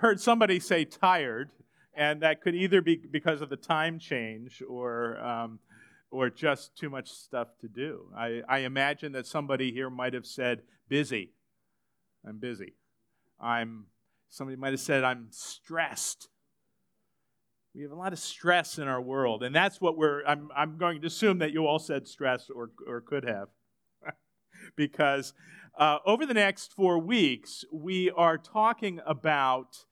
heard somebody say tired, and that could either be because of the time change or, um, or just too much stuff to do. I, I imagine that somebody here might have said busy. I'm busy. I'm, somebody might have said, I'm stressed. We have a lot of stress in our world, and that's what we're, I'm, I'm going to assume that you all said stress or, or could have. because uh, over the next four weeks, we are talking about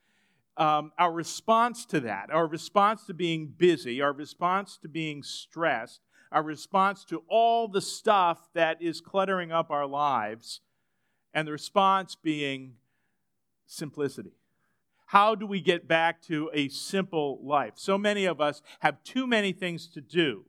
um, our response to that, our response to being busy, our response to being stressed, our response to all the stuff that is cluttering up our lives, and the response being simplicity. How do we get back to a simple life? So many of us have too many things to do,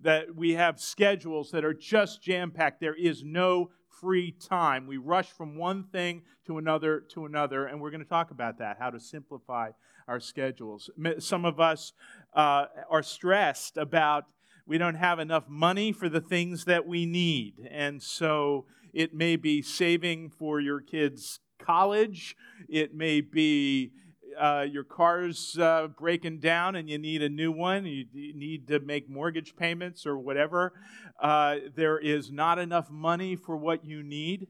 that we have schedules that are just jam packed. There is no free time. We rush from one thing to another to another, and we're going to talk about that how to simplify our schedules. Some of us uh, are stressed about we don't have enough money for the things that we need, and so it may be saving for your kids' college, it may be uh, your car's uh, breaking down and you need a new one, you, you need to make mortgage payments or whatever, uh, there is not enough money for what you need.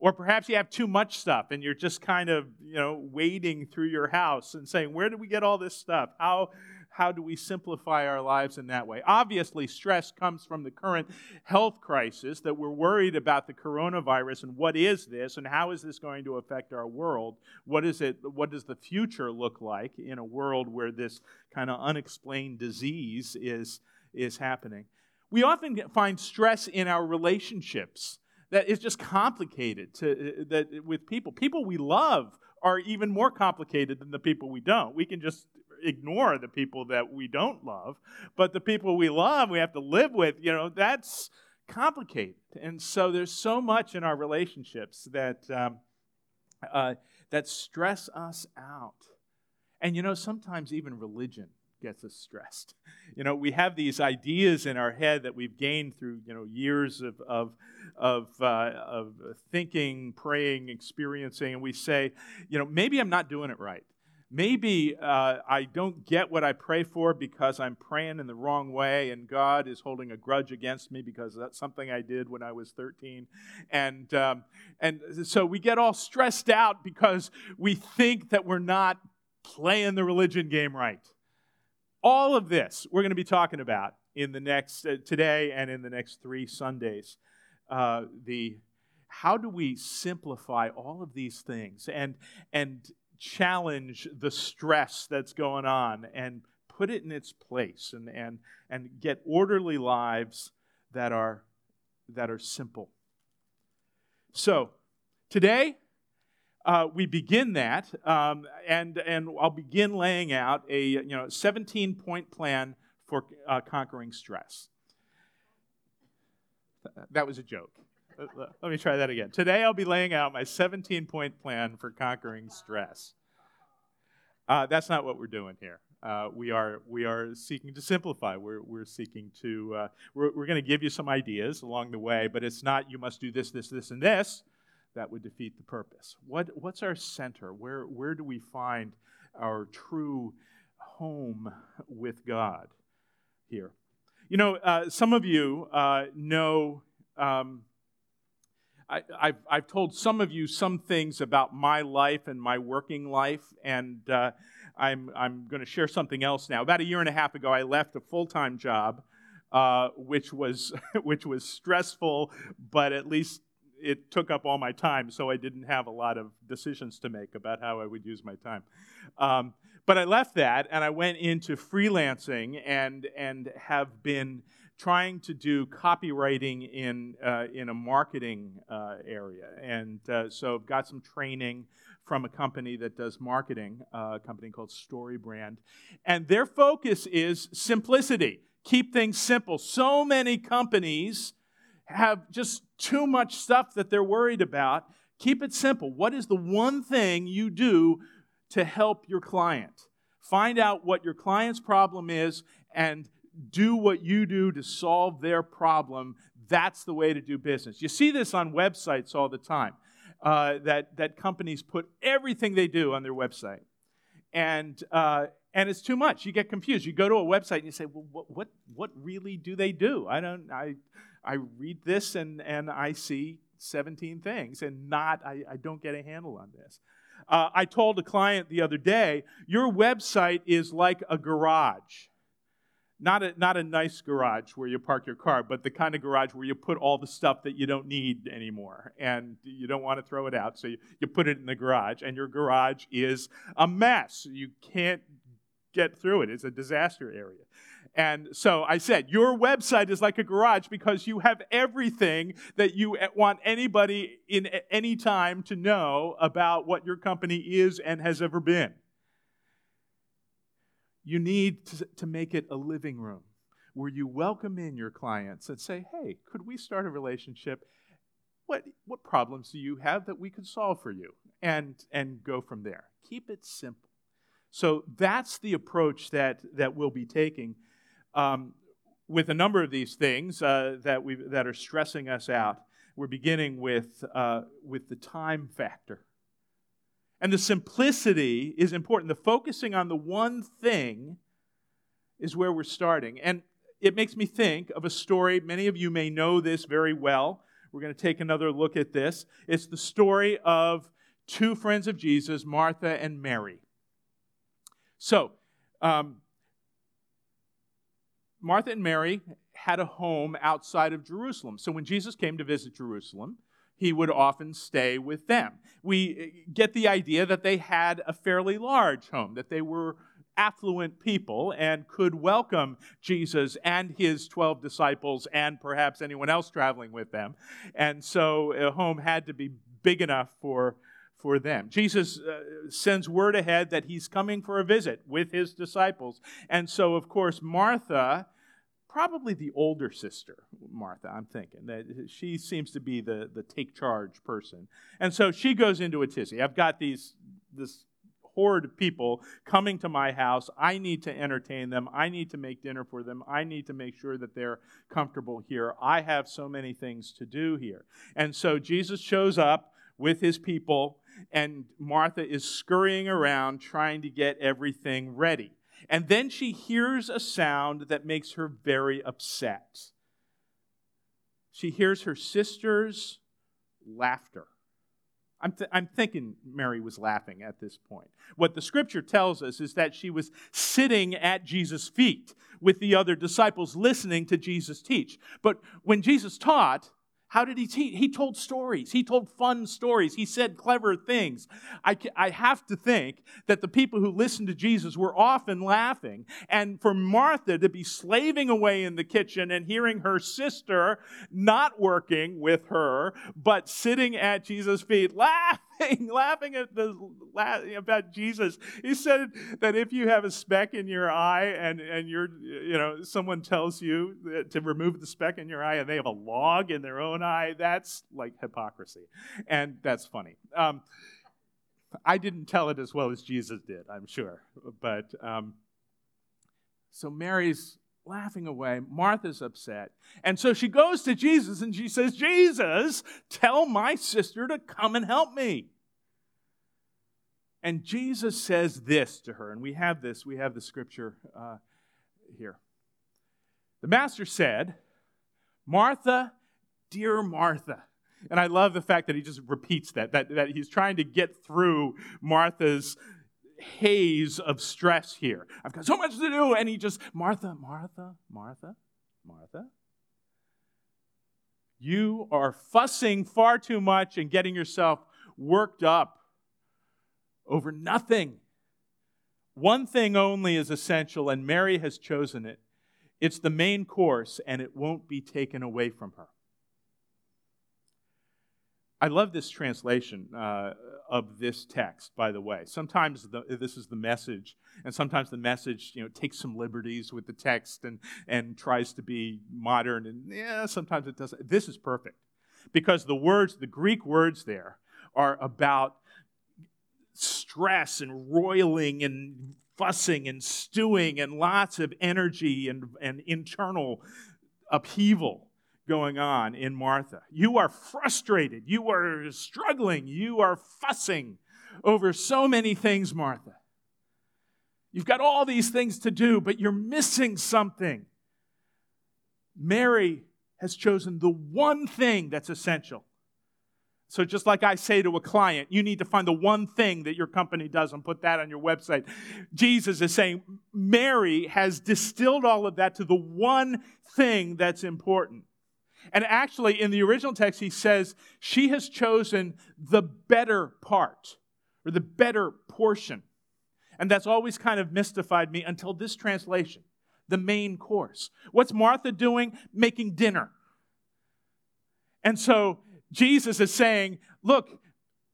Or perhaps you have too much stuff and you're just kind of, you know, wading through your house and saying, where did we get all this stuff? How, how do we simplify our lives in that way? Obviously, stress comes from the current health crisis that we're worried about the coronavirus and what is this and how is this going to affect our world? What is it what does the future look like in a world where this kind of unexplained disease is is happening? We often find stress in our relationships that is just complicated to, uh, that with people. People we love are even more complicated than the people we don't. We can just ignore the people that we don't love, but the people we love, we have to live with, you know, that's complicated. And so there's so much in our relationships that, um, uh, that stress us out. And, you know, sometimes even religion gets us stressed. You know, we have these ideas in our head that we've gained through, you know, years of, of, of, uh, of thinking, praying, experiencing, and we say, you know, maybe I'm not doing it right maybe uh, I don't get what I pray for because I'm praying in the wrong way and God is holding a grudge against me because that's something I did when I was 13. And, um, and so we get all stressed out because we think that we're not playing the religion game right. All of this we're going to be talking about in the next, uh, today and in the next three Sundays. Uh, the how do we simplify all of these things and and challenge the stress that's going on and put it in its place and, and, and get orderly lives that are, that are simple. So, today, uh, we begin that, um, and, and I'll begin laying out a you know, 17 point plan for uh, conquering stress. That was a joke. Let me try that again. Today I'll be laying out my 17 point plan for conquering stress. Uh, that's not what we're doing here. Uh, we are we are seeking to simplify. We're we're seeking to uh, we're we're going to give you some ideas along the way, but it's not you must do this this this and this. That would defeat the purpose. What what's our center? Where where do we find our true home with God here? You know, uh, some of you uh, know. Um, I, have I've told some of you some things about my life and my working life, and uh, I'm, I'm going to share something else now. About a year and a half ago, I left a full time job, uh, which, was, which was stressful, but at least it took up all my time, so I didn't have a lot of decisions to make about how I would use my time. Um, but I left that and I went into freelancing and, and have been trying to do copywriting in, uh, in a marketing uh, area. And uh, so I've got some training from a company that does marketing, uh, a company called StoryBrand. And their focus is simplicity. Keep things simple. So many companies have just too much stuff that they're worried about. Keep it simple. What is the one thing you do to help your client? Find out what your client's problem is and do what you do to solve their problem. That's the way to do business. You see this on websites all the time. Uh, that, that companies put everything they do on their website. and uh, and it's too much. You get confused. You go to a website and you say, "Well, what what, what really do they do?" I don't. I I read this and and I see 17 things, and not I, I don't get a handle on this. Uh, I told a client the other day, your website is like a garage. Not a, not a nice garage where you park your car, but the kind of garage where you put all the stuff that you don't need anymore and you don't want to throw it out. So you, you put it in the garage, and your garage is a mess. You can't get through it, it's a disaster area. And so I said, Your website is like a garage because you have everything that you eh, want anybody in any time to know about what your company is and has ever been. You need to, to make it a living room where you welcome in your clients and say, Hey, could we start a relationship? What, what problems do you have that we could solve for you? And, and go from there. Keep it simple. So that's the approach that, that we'll be taking um, with a number of these things uh, that, we that are stressing us out. We're beginning with, uh, with the time factor. And the simplicity is important. The focusing on the one thing is where we're starting. And it makes me think of a story. Many of you may know this very well. We're going to take another look at this. It's the story of two friends of Jesus, Martha and Mary. So, um, Martha and Mary had a home outside of Jerusalem. So when Jesus came to visit Jerusalem, he would often stay with them. We uh, get the idea that they had a fairly large home, that they were affluent people and could welcome Jesus and his 12 disciples and perhaps anyone else traveling with them. And so a home had to be big enough for, for them. Jesus uh, sends word ahead that he's coming for a visit with his disciples. And so, of course, Martha probably the older sister, Martha, I'm thinking. That she seems to be the, the take charge person. And so she goes into a tizzy. I've got these this horde of people coming to my house. I need to entertain them. I need to make dinner for them. I need to make sure that they're comfortable here. I have so many things to do here. And so Jesus shows up with his people, and Martha is scurrying around trying to get everything ready. And then she hears a sound that makes her very upset. She hears her sister's laughter. I'm, th- I'm thinking Mary was laughing at this point. What the scripture tells us is that she was sitting at Jesus' feet with the other disciples listening to Jesus teach. But when Jesus taught, how did he teach? He told stories. He told fun stories. He said clever things. I, I have to think that the people who listened to Jesus were often laughing. And for Martha to be slaving away in the kitchen and hearing her sister not working with her, but sitting at Jesus' feet, laughing laughing, at the about Jesus. He said that if you have a speck in your eye and and you're you know someone tells you to remove the speck in your eye and they have a log in their own eye, that's like hypocrisy, and that's funny. Um, I didn't tell it as well as Jesus did, I'm sure, but um, so Mary's laughing away. Martha's upset. And so she goes to Jesus and she says, Jesus, tell my sister to come and help me. And Jesus says this to her, and we have this, we have the scripture uh, here. The master said, Martha, dear Martha. And I love the fact that he just repeats that, that, that he's trying to get through Martha's haze of stress here. I've got so much to do. And he just, Martha, Martha, Martha, Martha. You are fussing far too much and getting yourself worked up over nothing. One thing only is essential, and Mary has chosen it. It's the main course, and it won't be taken away from her. I love this translation uh, of this text, by the way. Sometimes the, this is the message, and sometimes the message, you know, takes some liberties with the text and, and tries to be modern, and yeah, sometimes it doesn't. This is perfect because the words, the Greek words there, are about stress and roiling and fussing and stewing and lots of energy and, and internal upheaval going on in Martha. You are frustrated. You are struggling. You are fussing over so many things, Martha. You've got all these things to do, but you're missing something. Mary has chosen the one thing that's essential. So, just like I say to a client, you need to find the one thing that your company does and put that on your website. Jesus is saying Mary has distilled all of that to the one thing that's important. And actually, in the original text, he says she has chosen the better part or the better portion. And that's always kind of mystified me until this translation the main course. What's Martha doing? Making dinner. And so Jesus is saying, Look,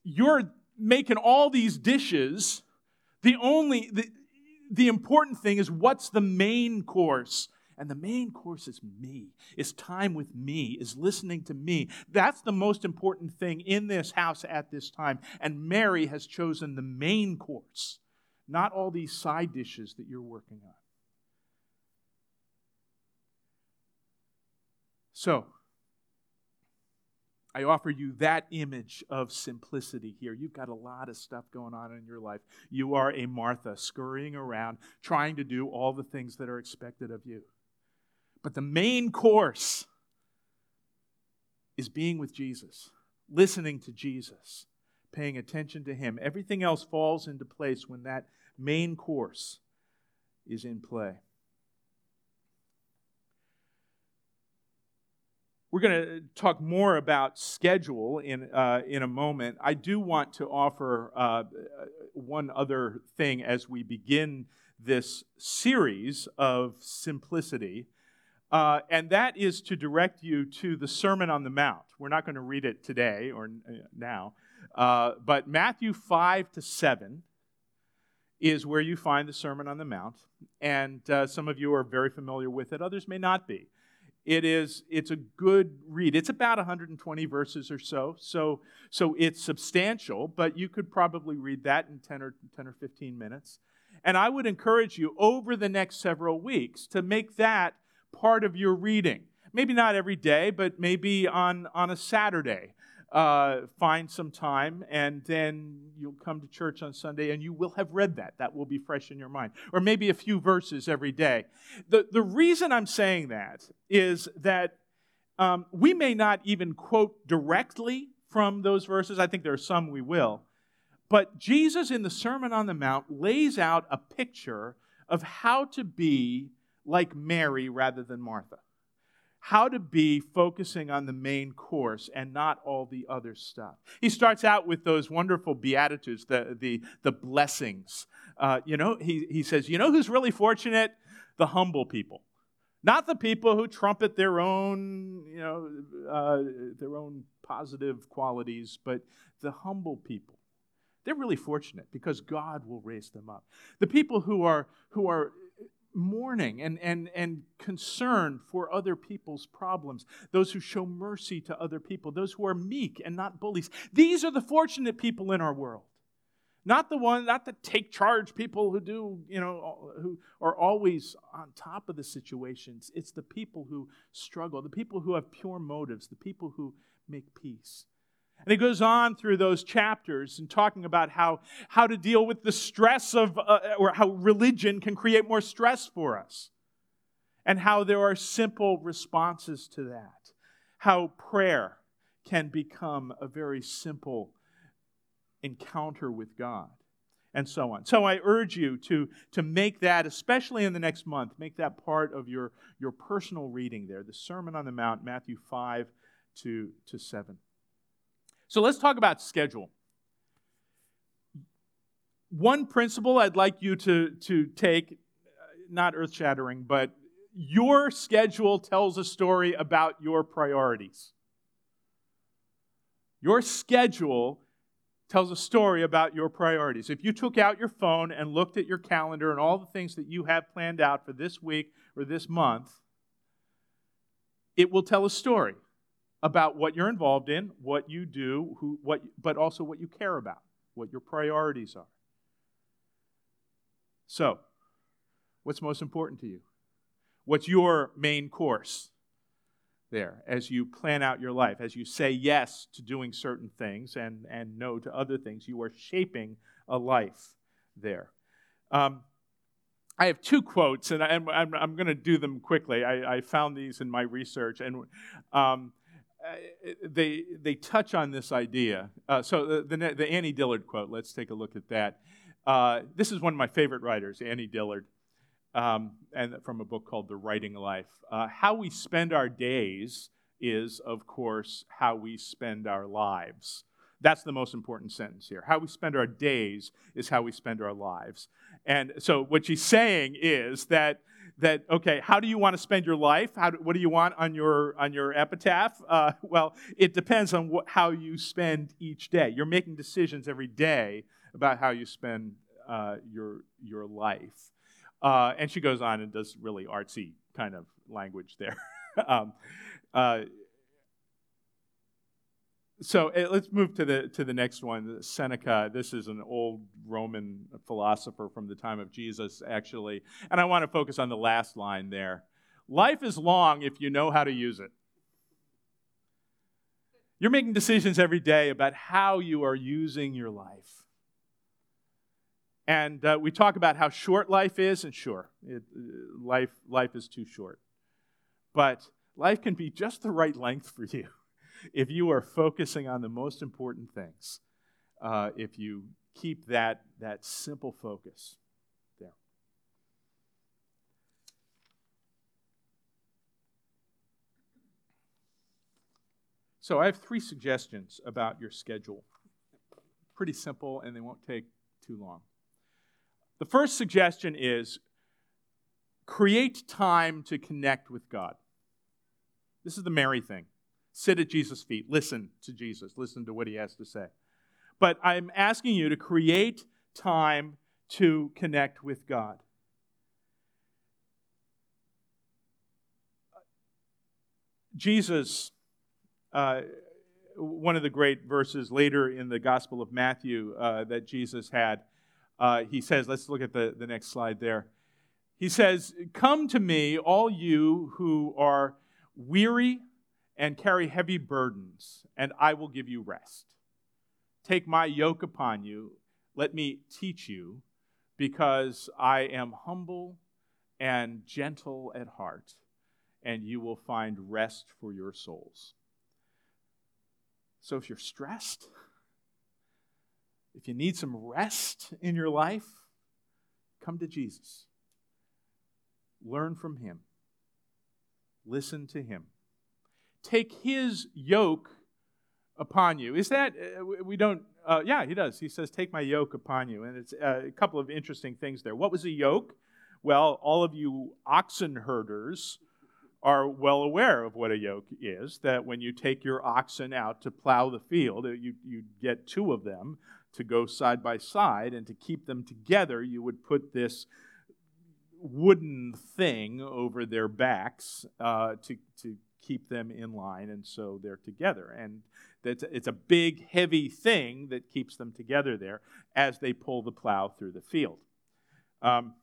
you're making all these dishes. The only, the, the important thing is what's the main course? And the main course is me, is time with me, is listening to me. That's the most important thing in this house at this time. And Mary has chosen the main course, not all these side dishes that you're working on. So, I offer you that image of simplicity here. You've got a lot of stuff going on in your life. You are a Martha scurrying around trying to do all the things that are expected of you. But the main course is being with Jesus, listening to Jesus, paying attention to Him. Everything else falls into place when that main course is in play. We're going to talk more about schedule in, uh, in a moment. I do want to offer uh, one other thing as we begin this series of simplicity, uh, and that is to direct you to the Sermon on the Mount. We're not going to read it today or uh, now, uh, but Matthew 5 to 7 is where you find the Sermon on the Mount, and uh, some of you are very familiar with it, others may not be. It is it's a good read. It's about 120 verses or so so so it's substantial but you could probably read that in 10 or 10 or 15 minutes. And i would encourage you over the next several weeks to make that part of your reading maybe not every day but maybe on on a saturday uh, find some time, and then you'll come to church on Sunday and you will have read that. That will be fresh in your mind. Or maybe a few verses every day. The, the reason I'm saying that is that um, we may not even quote directly from those verses. I think there are some we will. But Jesus in the Sermon on the Mount lays out a picture of how to be like Mary rather than Martha how to be focusing on the main course and not all the other stuff. He starts out with those wonderful beatitudes, the, the, the blessings. Uh, you know, he, he says, you know who's really fortunate? The humble people. Not the people who trumpet their own, you know, uh, their own positive qualities, but the humble people. They're really fortunate because God will raise them up. The people who are who are mourning and, and, and concern for other people's problems, those who show mercy to other people, those who are meek and not bullies. These are the fortunate people in our world. Not the one, not the take charge people who do, you know, who are always on top of the situations. It's the people who struggle, the people who have pure motives, the people who make peace. And he goes on through those chapters and talking about how, how to deal with the stress of, uh, or how religion can create more stress for us. And how there are simple responses to that. How prayer can become a very simple encounter with God. And so on. So I urge you to, to make that, especially in the next month, make that part of your, your personal reading there. The Sermon on the Mount, Matthew 5 to, to 7. So let's talk about schedule. One principle I'd like you to, to take, uh, not earth shattering, but your schedule tells a story about your priorities. Your schedule tells a story about your priorities. If you took out your phone and looked at your calendar and all the things that you have planned out for this week or this month, it will tell a story about what you're involved in, what you do, who, what, but also what you care about, what your priorities are. So, what's most important to you? What's your main course there as you plan out your life? As you say yes to doing certain things and, and no to other things, you are shaping a life there. Um, I have two quotes, and I'm, I'm, I'm going to do them quickly. I, I, found these in my research, and um, they, they touch on this idea. Uh, so, the, the, the, Annie Dillard quote, let's take a look at that. Uh, this is one of my favorite writers, Annie Dillard, um, and from a book called The Writing Life. Uh, how we spend our days is, of course, how we spend our lives. That's the most important sentence here. How we spend our days is how we spend our lives. And so what she's saying is that that okay, how do you want to spend your life? How what do you want on your on your epitaph? Uh, well, it depends on how you spend each day. You're making decisions every day about how you spend uh, your your life. Uh, and she goes on and does really artsy kind of language there. um, uh, so uh, let's move to the to the next one seneca. This is an old roman philosopher from the time of jesus actually. And i want to focus on the last line there. Life is long if you know how to use it. You're making decisions every day about how you are using your life. And uh, we talk about how short life is and sure it, uh, life life is too short. But life can be just the right length for you if you are focusing on the most important things, uh, if you keep that, that simple focus there. So I have three suggestions about your schedule. Pretty simple, and they won't take too long. The first suggestion is create time to connect with God. This is the Mary thing. Sit at Jesus' feet. Listen to Jesus. Listen to what he has to say. But I'm asking you to create time to connect with God. Jesus, uh, one of the great verses later in the Gospel of Matthew uh, that Jesus had, uh, he says, let's look at the, the next slide there. He says, Come to me, all you who are weary and carry heavy burdens, and I will give you rest. Take my yoke upon you. Let me teach you, because I am humble and gentle at heart, and you will find rest for your souls. So if you're stressed, if you need some rest in your life, come to Jesus. Learn from him. Listen to him take his yoke upon you. Is that, uh, we don't, uh, yeah, he does. He says, take my yoke upon you. And it's uh, a couple of interesting things there. What was a yoke? Well, all of you oxen herders are well aware of what a yoke is, that when you take your oxen out to plow the field, uh, you, you get two of them to go side by side, and to keep them together, you would put this wooden thing over their backs uh, to, to keep them in line, and so they're together. And it's a big, heavy thing that keeps them together there as they pull the plow through the field. Um,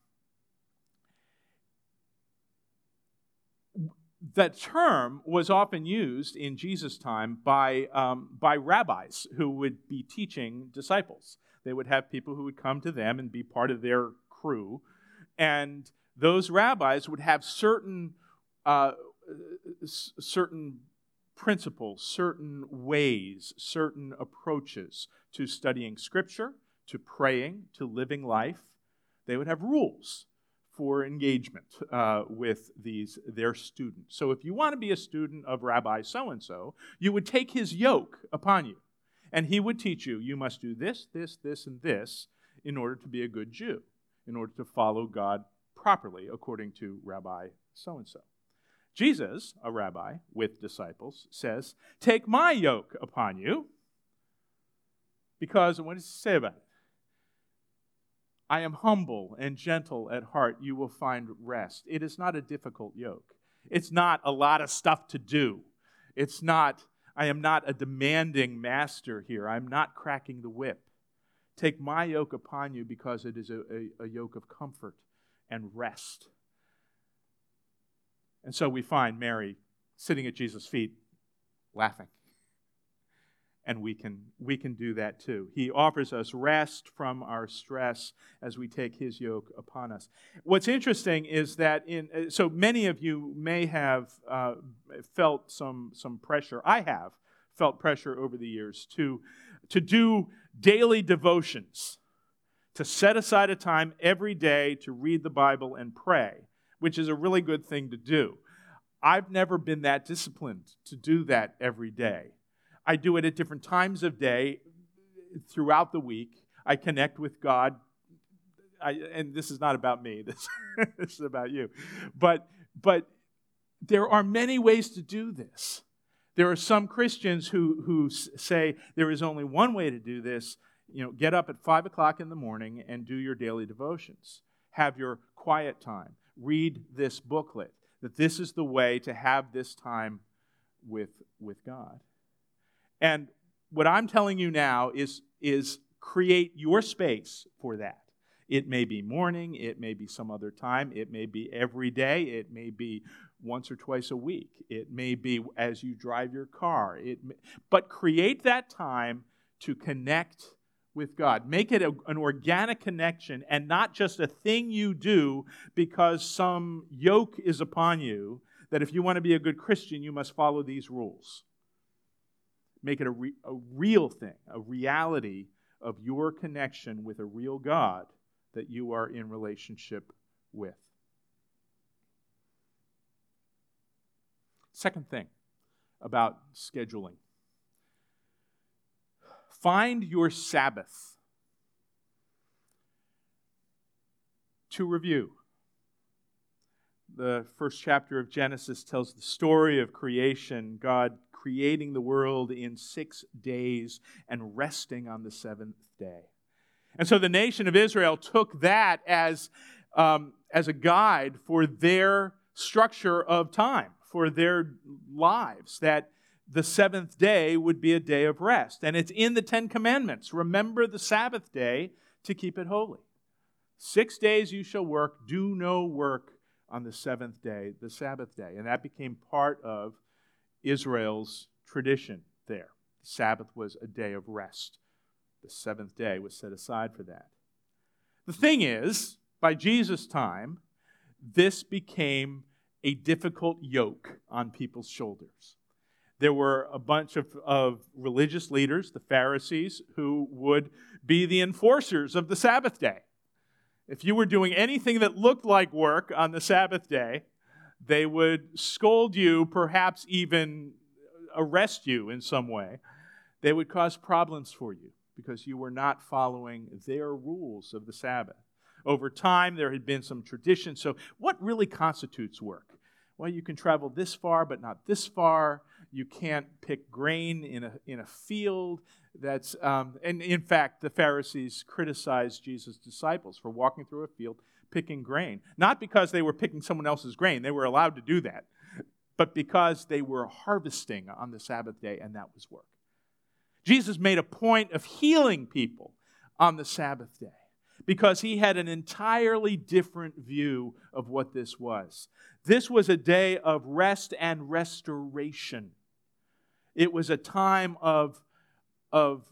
that term was often used in Jesus' time by, um, by rabbis who would be teaching disciples. They would have people who would come to them and be part of their crew. And those rabbis would have certain uh, certain principles, certain ways, certain approaches to studying Scripture, to praying, to living life. They would have rules for engagement uh, with these their students. So if you want to be a student of Rabbi so and so, you would take his yoke upon you, and he would teach you you must do this, this, this, and this in order to be a good Jew, in order to follow God properly according to Rabbi so and so. Jesus, a rabbi with disciples, says, Take my yoke upon you. Because, what does he say about it? I am humble and gentle at heart. You will find rest. It is not a difficult yoke. It's not a lot of stuff to do. It's not, I am not a demanding master here. I'm not cracking the whip. Take my yoke upon you because it is a, a, a yoke of comfort and rest. And so we find Mary sitting at Jesus' feet laughing. and we can we can do that too. He offers us rest from our stress as we take his yoke upon us. What's interesting is that in uh, so many of you may have uh, felt some some pressure. I have felt pressure over the years to to do daily devotions, to set aside a time every day to read the Bible and pray, which is a really good thing to do. I've never been that disciplined to do that every day. I do it at different times of day throughout the week. I connect with God. I, and this is not about me. This, this is about you. But but there are many ways to do this. There are some Christians who, who say there is only one way to do this. You know, get up at five o'clock in the morning and do your daily devotions. Have your quiet time. Read this booklet. That this is the way to have this time with, with God. And what I'm telling you now is, is create your space for that. It may be morning, it may be some other time, it may be every day, it may be once or twice a week, it may be as you drive your car. It may, but create that time to connect with God. Make it a, an organic connection and not just a thing you do because some yoke is upon you that if you want to be a good Christian, you must follow these rules make it a, re- a real thing, a reality of your connection with a real God that you are in relationship with. Second thing about scheduling find your Sabbath. To review, the first chapter of Genesis tells the story of creation. God creating the world in six days and resting on the seventh day. And so the nation of Israel took that as, um, as a guide for their structure of time, for their lives, that the seventh day would be a day of rest. And it's in the Ten Commandments. Remember the Sabbath day to keep it holy. Six days you shall work, do no work on the seventh day, the Sabbath day. And that became part of Israel's tradition there. The Sabbath was a day of rest. The seventh day was set aside for that. The thing is, by Jesus' time, this became a difficult yoke on people's shoulders. There were a bunch of, of religious leaders, the Pharisees, who would be the enforcers of the Sabbath day. If you were doing anything that looked like work on the Sabbath day, they would scold you, perhaps even arrest you in some way. They would cause problems for you because you were not following their rules of the Sabbath. Over time, there had been some tradition. So, what really constitutes work? Well, you can travel this far, but not this far. You can't pick grain in a, in a field. That's, um, and in fact, the Pharisees criticized Jesus' disciples for walking through a field picking grain. Not because they were picking someone else's grain, they were allowed to do that, but because they were harvesting on the Sabbath day, and that was work. Jesus made a point of healing people on the Sabbath day because he had an entirely different view of what this was. This was a day of rest and restoration. It was a time of, of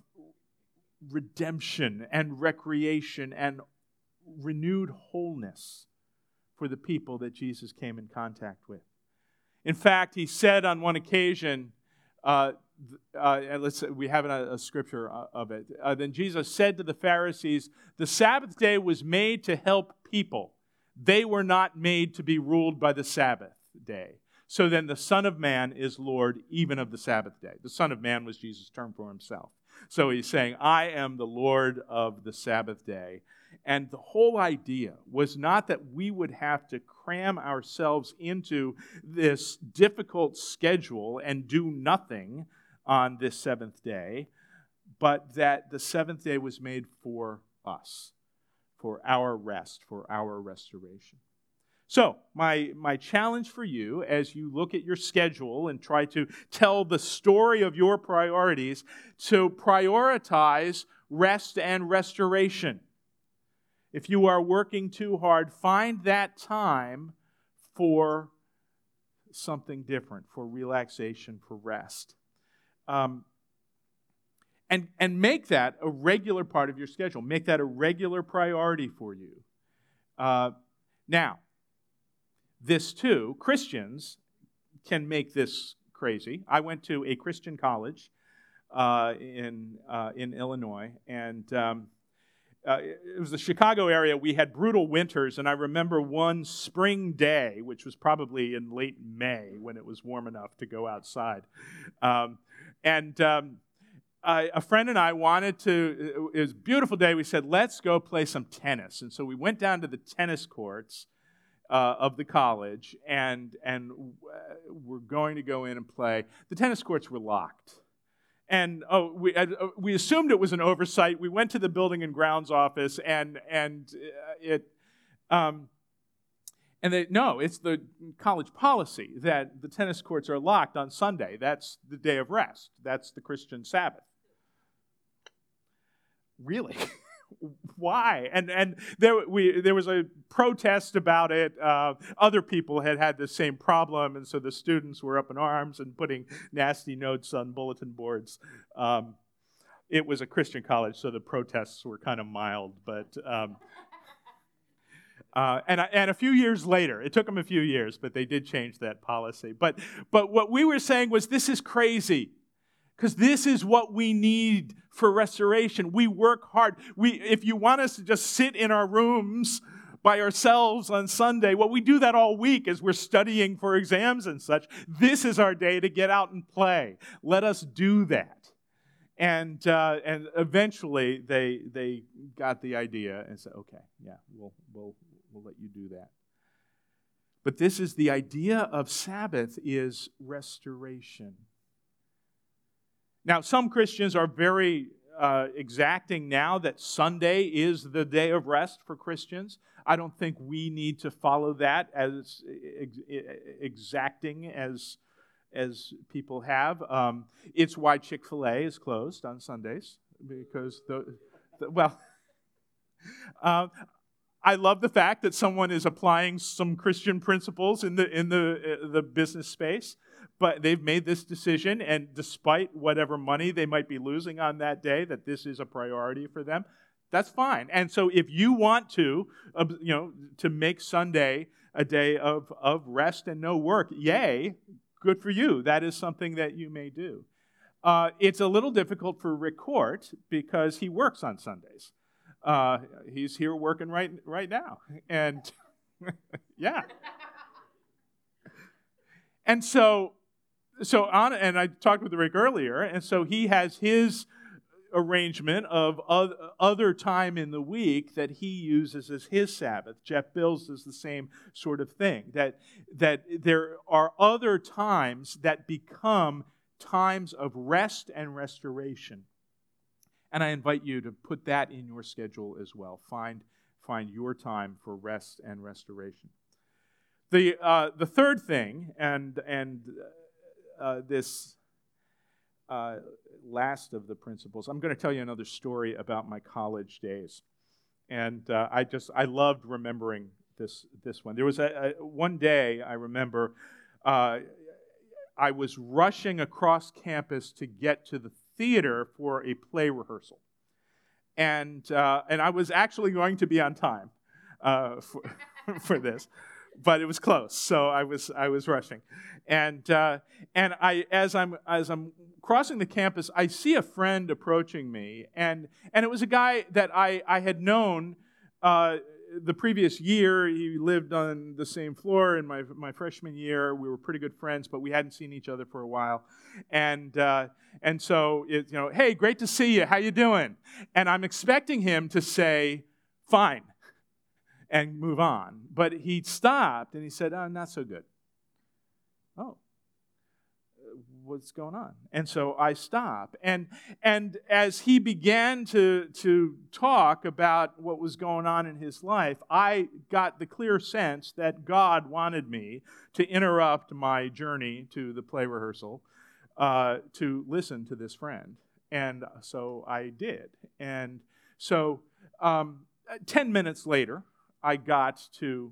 redemption and recreation and renewed wholeness for the people that Jesus came in contact with. In fact, he said on one occasion, uh, uh, let's we have a, a scripture uh, of it. Uh, then Jesus said to the Pharisees, "The Sabbath day was made to help people; they were not made to be ruled by the Sabbath day. So then, the Son of Man is Lord even of the Sabbath day. The Son of Man was Jesus' term for himself. So he's saying, "I am the Lord of the Sabbath day." And the whole idea was not that we would have to cram ourselves into this difficult schedule and do nothing on this seventh day, but that the seventh day was made for us, for our rest, for our restoration. So, my, my challenge for you as you look at your schedule and try to tell the story of your priorities, to prioritize rest and restoration. If you are working too hard, find that time for something different, for relaxation, for rest. Um, and, and make that a regular part of your schedule. Make that a regular priority for you. Uh, now, this too, Christians can make this crazy. I went to a Christian college uh, in, uh, in Illinois, and um, uh, it was the Chicago area. We had brutal winters, and I remember one spring day, which was probably in late May when it was warm enough to go outside. Um, and um, I, a friend and I wanted to, it was a beautiful day. We said, let's go play some tennis. And so we went down to the tennis courts uh, of the college, and, and we're going to go in and play. The tennis courts were locked. And oh, we, uh, we assumed it was an oversight. We went to the building and grounds office, and, and uh, it, um, and they, no, it's the college policy that the tennis courts are locked on Sunday. That's the day of rest. That's the Christian Sabbath. Really? why? And and there we there was a protest about it. Uh, other people had had the same problem, and so the students were up in arms and putting nasty notes on bulletin boards. Um, it was a Christian college, so the protests were kind of mild, but. Um, uh, and, and a few years later, it took them a few years, but they did change that policy. But, but what we were saying was this is crazy because this is what we need for restoration. We work hard. We, if you want us to just sit in our rooms by ourselves on Sunday, well, we do that all week as we're studying for exams and such. This is our day to get out and play. Let us do that. And, uh, and eventually they, they got the idea and said, okay, yeah, we'll, we'll, we'll let you do that. But this is the idea of Sabbath is restoration. Now, some Christians are very uh, exacting now that Sunday is the day of rest for Christians. I don't think we need to follow that as ex- exacting as as people have. Um, it's why Chick Fil A is closed on Sundays because the, the well. Uh, I love the fact that someone is applying some Christian principles in the in the uh, the business space but they've made this decision, and despite whatever money they might be losing on that day, that this is a priority for them. That's fine. And so, if you want to, you know, to make Sunday a day of, of rest and no work, yay, good for you. That is something that you may do. Uh, it's a little difficult for Rick Court because he works on Sundays. Uh, he's here working right right now, and yeah. And so so on, and I talked with Rick earlier, and so he has his arrangement of other time in the week that he uses as his Sabbath. Jeff Bills does the same sort of thing. That that there are other times that become times of rest and restoration. And I invite you to put that in your schedule as well. Find find your time for rest and restoration. The uh, the third thing, and and uh, this uh, last of the principles, I'm going to tell you another story about my college days. And uh, I just, I loved remembering this, this one. There was a, a one day I remember uh, I was rushing across campus to get to the theater for a play rehearsal. And, uh, and I was actually going to be on time uh, for, for this but it was close, so I was I was rushing, and uh, and I as I'm as I'm crossing the campus, I see a friend approaching me, and and it was a guy that I I had known. Uh, the previous year, he lived on the same floor in my, my freshman year. We were pretty good friends, but we hadn't seen each other for a while. And, uh, and so, it, you know, hey, great to see you. How you doing? And I'm expecting him to say, fine and move on. But he stopped and he said, Oh, not so good. Oh, what's going on? And so I stop. And, and as he began to, to talk about what was going on in his life, I got the clear sense that God wanted me to interrupt my journey to the play rehearsal uh, to listen to this friend. And so I did. And so um, 10 minutes later, I got to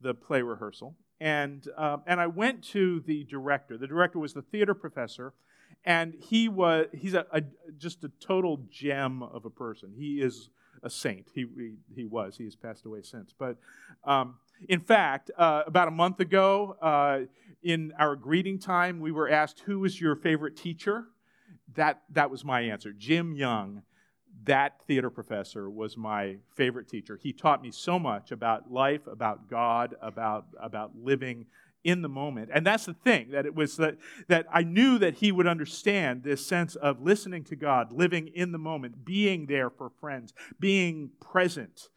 the play rehearsal. And, uh, and I went to the director. The director was the theater professor, and he was he's a, a, just a total gem of a person. He is a saint. He he, he was. He has passed away since. But um, in fact, uh, about a month ago, uh, in our greeting time, we were asked, "Who was your favorite teacher?" That that was my answer. Jim Young that theater professor was my favorite teacher. He taught me so much about life, about God, about, about living in the moment. And that's the thing, that it was that, that I knew that he would understand this sense of listening to God, living in the moment, being there for friends, being present.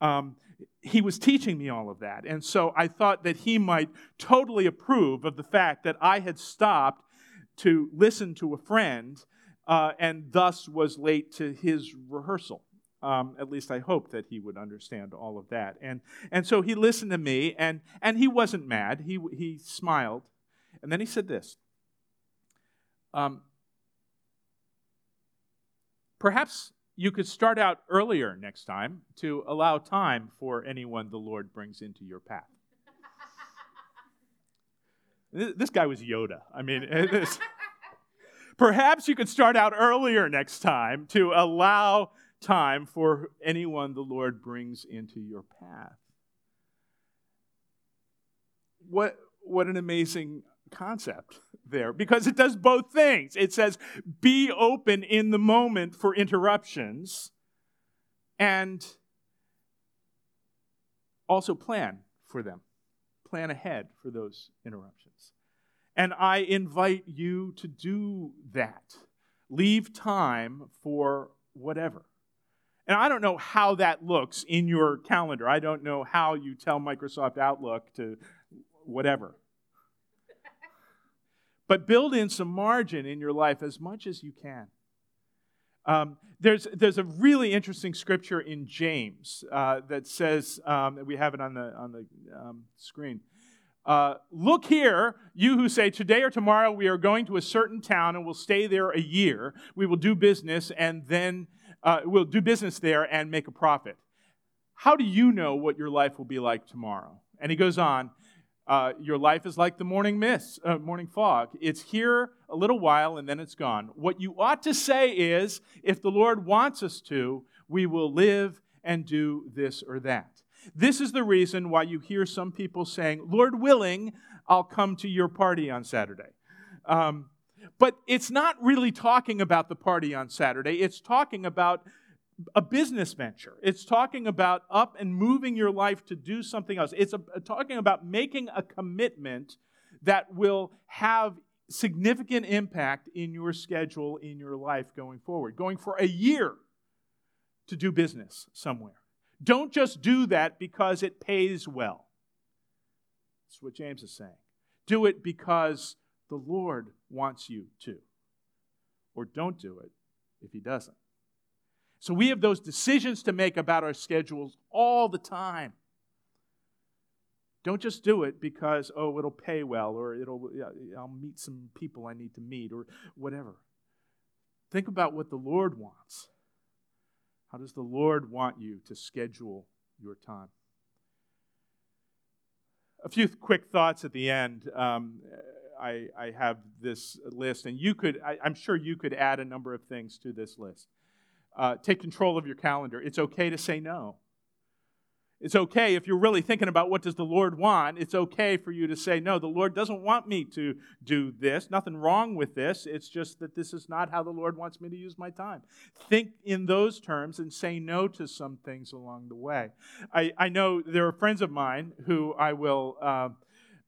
Um, he was teaching me all of that. And so I thought that he might totally approve of the fact that I had stopped to listen to a friend uh, and thus was late to his rehearsal. Um, at least I hope that he would understand all of that. And, and so he listened to me, and, and he wasn't mad. He, he smiled. And then he said this um, Perhaps you could start out earlier next time to allow time for anyone the Lord brings into your path. this guy was Yoda. I mean, this, perhaps you could start out earlier next time to allow time for anyone the Lord brings into your path. What, what an amazing concept there because it does both things. It says, be open in the moment for interruptions and also plan for them. Plan ahead for those interruptions. And I invite you to do that. Leave time for whatever. And I don't know how that looks in your calendar. I don't know how you tell Microsoft Outlook to whatever. but build in some margin in your life as much as you can. Um, there's, there's a really interesting scripture in James uh, that says, um, we have it on the, on the um, screen. Uh, Look here, you who say, Today or tomorrow we are going to a certain town and will stay there a year. We will do business and then uh, will do business there and make a profit. How do you know what your life will be like tomorrow? And he goes on, uh, your life is like the morning mist, uh, morning fog. It's here a little while and then it's gone. What you ought to say is, if the Lord wants us to, we will live and do this or that. This is the reason why you hear some people saying, Lord willing, I'll come to your party on Saturday. Um, but it's not really talking about the party on Saturday. It's talking about a business venture. It's talking about up and moving your life to do something else. It's a, talking about making a commitment that will have significant impact in your schedule, in your life going forward. Going for a year to do business somewhere. Don't just do that because it pays well. That's what James is saying. Do it because the Lord wants you to. Or don't do it if He doesn't. So we have those decisions to make about our schedules all the time. Don't just do it because, oh, it'll pay well, or it'll, I'll meet some people I need to meet, or whatever. Think about what the Lord wants. How does the Lord want you to schedule your time? A few quick thoughts at the end. Um, I, I have this list, and you could, I, am sure you could add a number of things to this list. Uh, take control of your calendar. It's okay to say no. It's okay if you're really thinking about what does the Lord want. It's okay for you to say no. The Lord doesn't want me to do this. Nothing wrong with this. It's just that this is not how the Lord wants me to use my time. Think in those terms and say no to some things along the way. I, I know there are friends of mine who I will. Uh,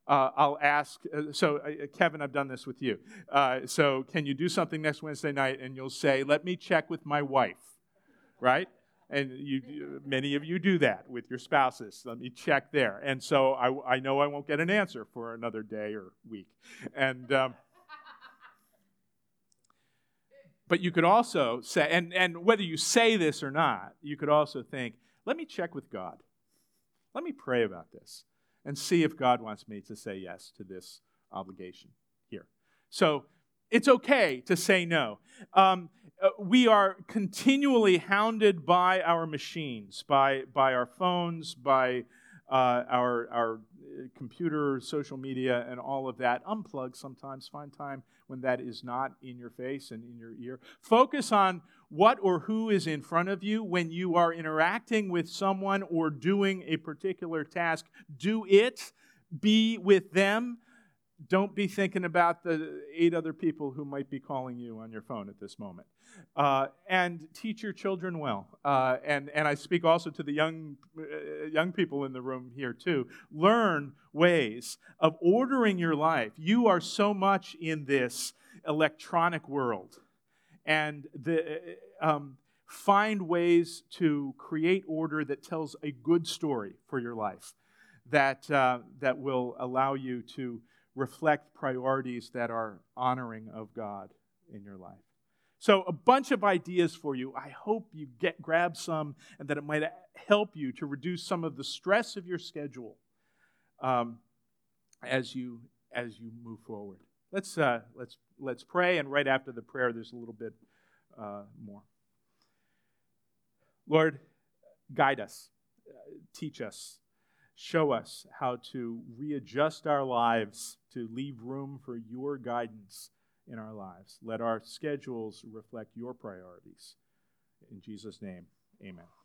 uh, I'll ask. Uh, so, uh, Kevin, I've done this with you. Uh, so, can you do something next Wednesday night? And you'll say, "Let me check with my wife," right? And you, many of you do that with your spouses. Let me check there. And so I, I know I won't get an answer for another day or week. And um, but you could also say, and, and whether you say this or not, you could also think, let me check with God. Let me pray about this and see if God wants me to say yes to this obligation here. So it's okay to say no. Um, uh, we are continually hounded by our machines, by, by our phones, by uh, our, our computer, social media, and all of that. Unplug sometimes. Find time when that is not in your face and in your ear. Focus on what or who is in front of you when you are interacting with someone or doing a particular task. Do it, be with them. Don't be thinking about the eight other people who might be calling you on your phone at this moment. Uh, and teach your children well. Uh, and, and I speak also to the young, uh, young people in the room here, too. Learn ways of ordering your life. You are so much in this electronic world. And the, um, find ways to create order that tells a good story for your life, that, uh, that will allow you to reflect priorities that are honoring of God in your life. So, a bunch of ideas for you. I hope you get grab some and that it might help you to reduce some of the stress of your schedule um, as you as you move forward. Let's uh, let's let's pray, and right after the prayer, there's a little bit uh, more. Lord, guide us, uh, teach us, show us how to readjust our lives to leave room for your guidance in our lives. Let our schedules reflect your priorities. In Jesus' name, amen.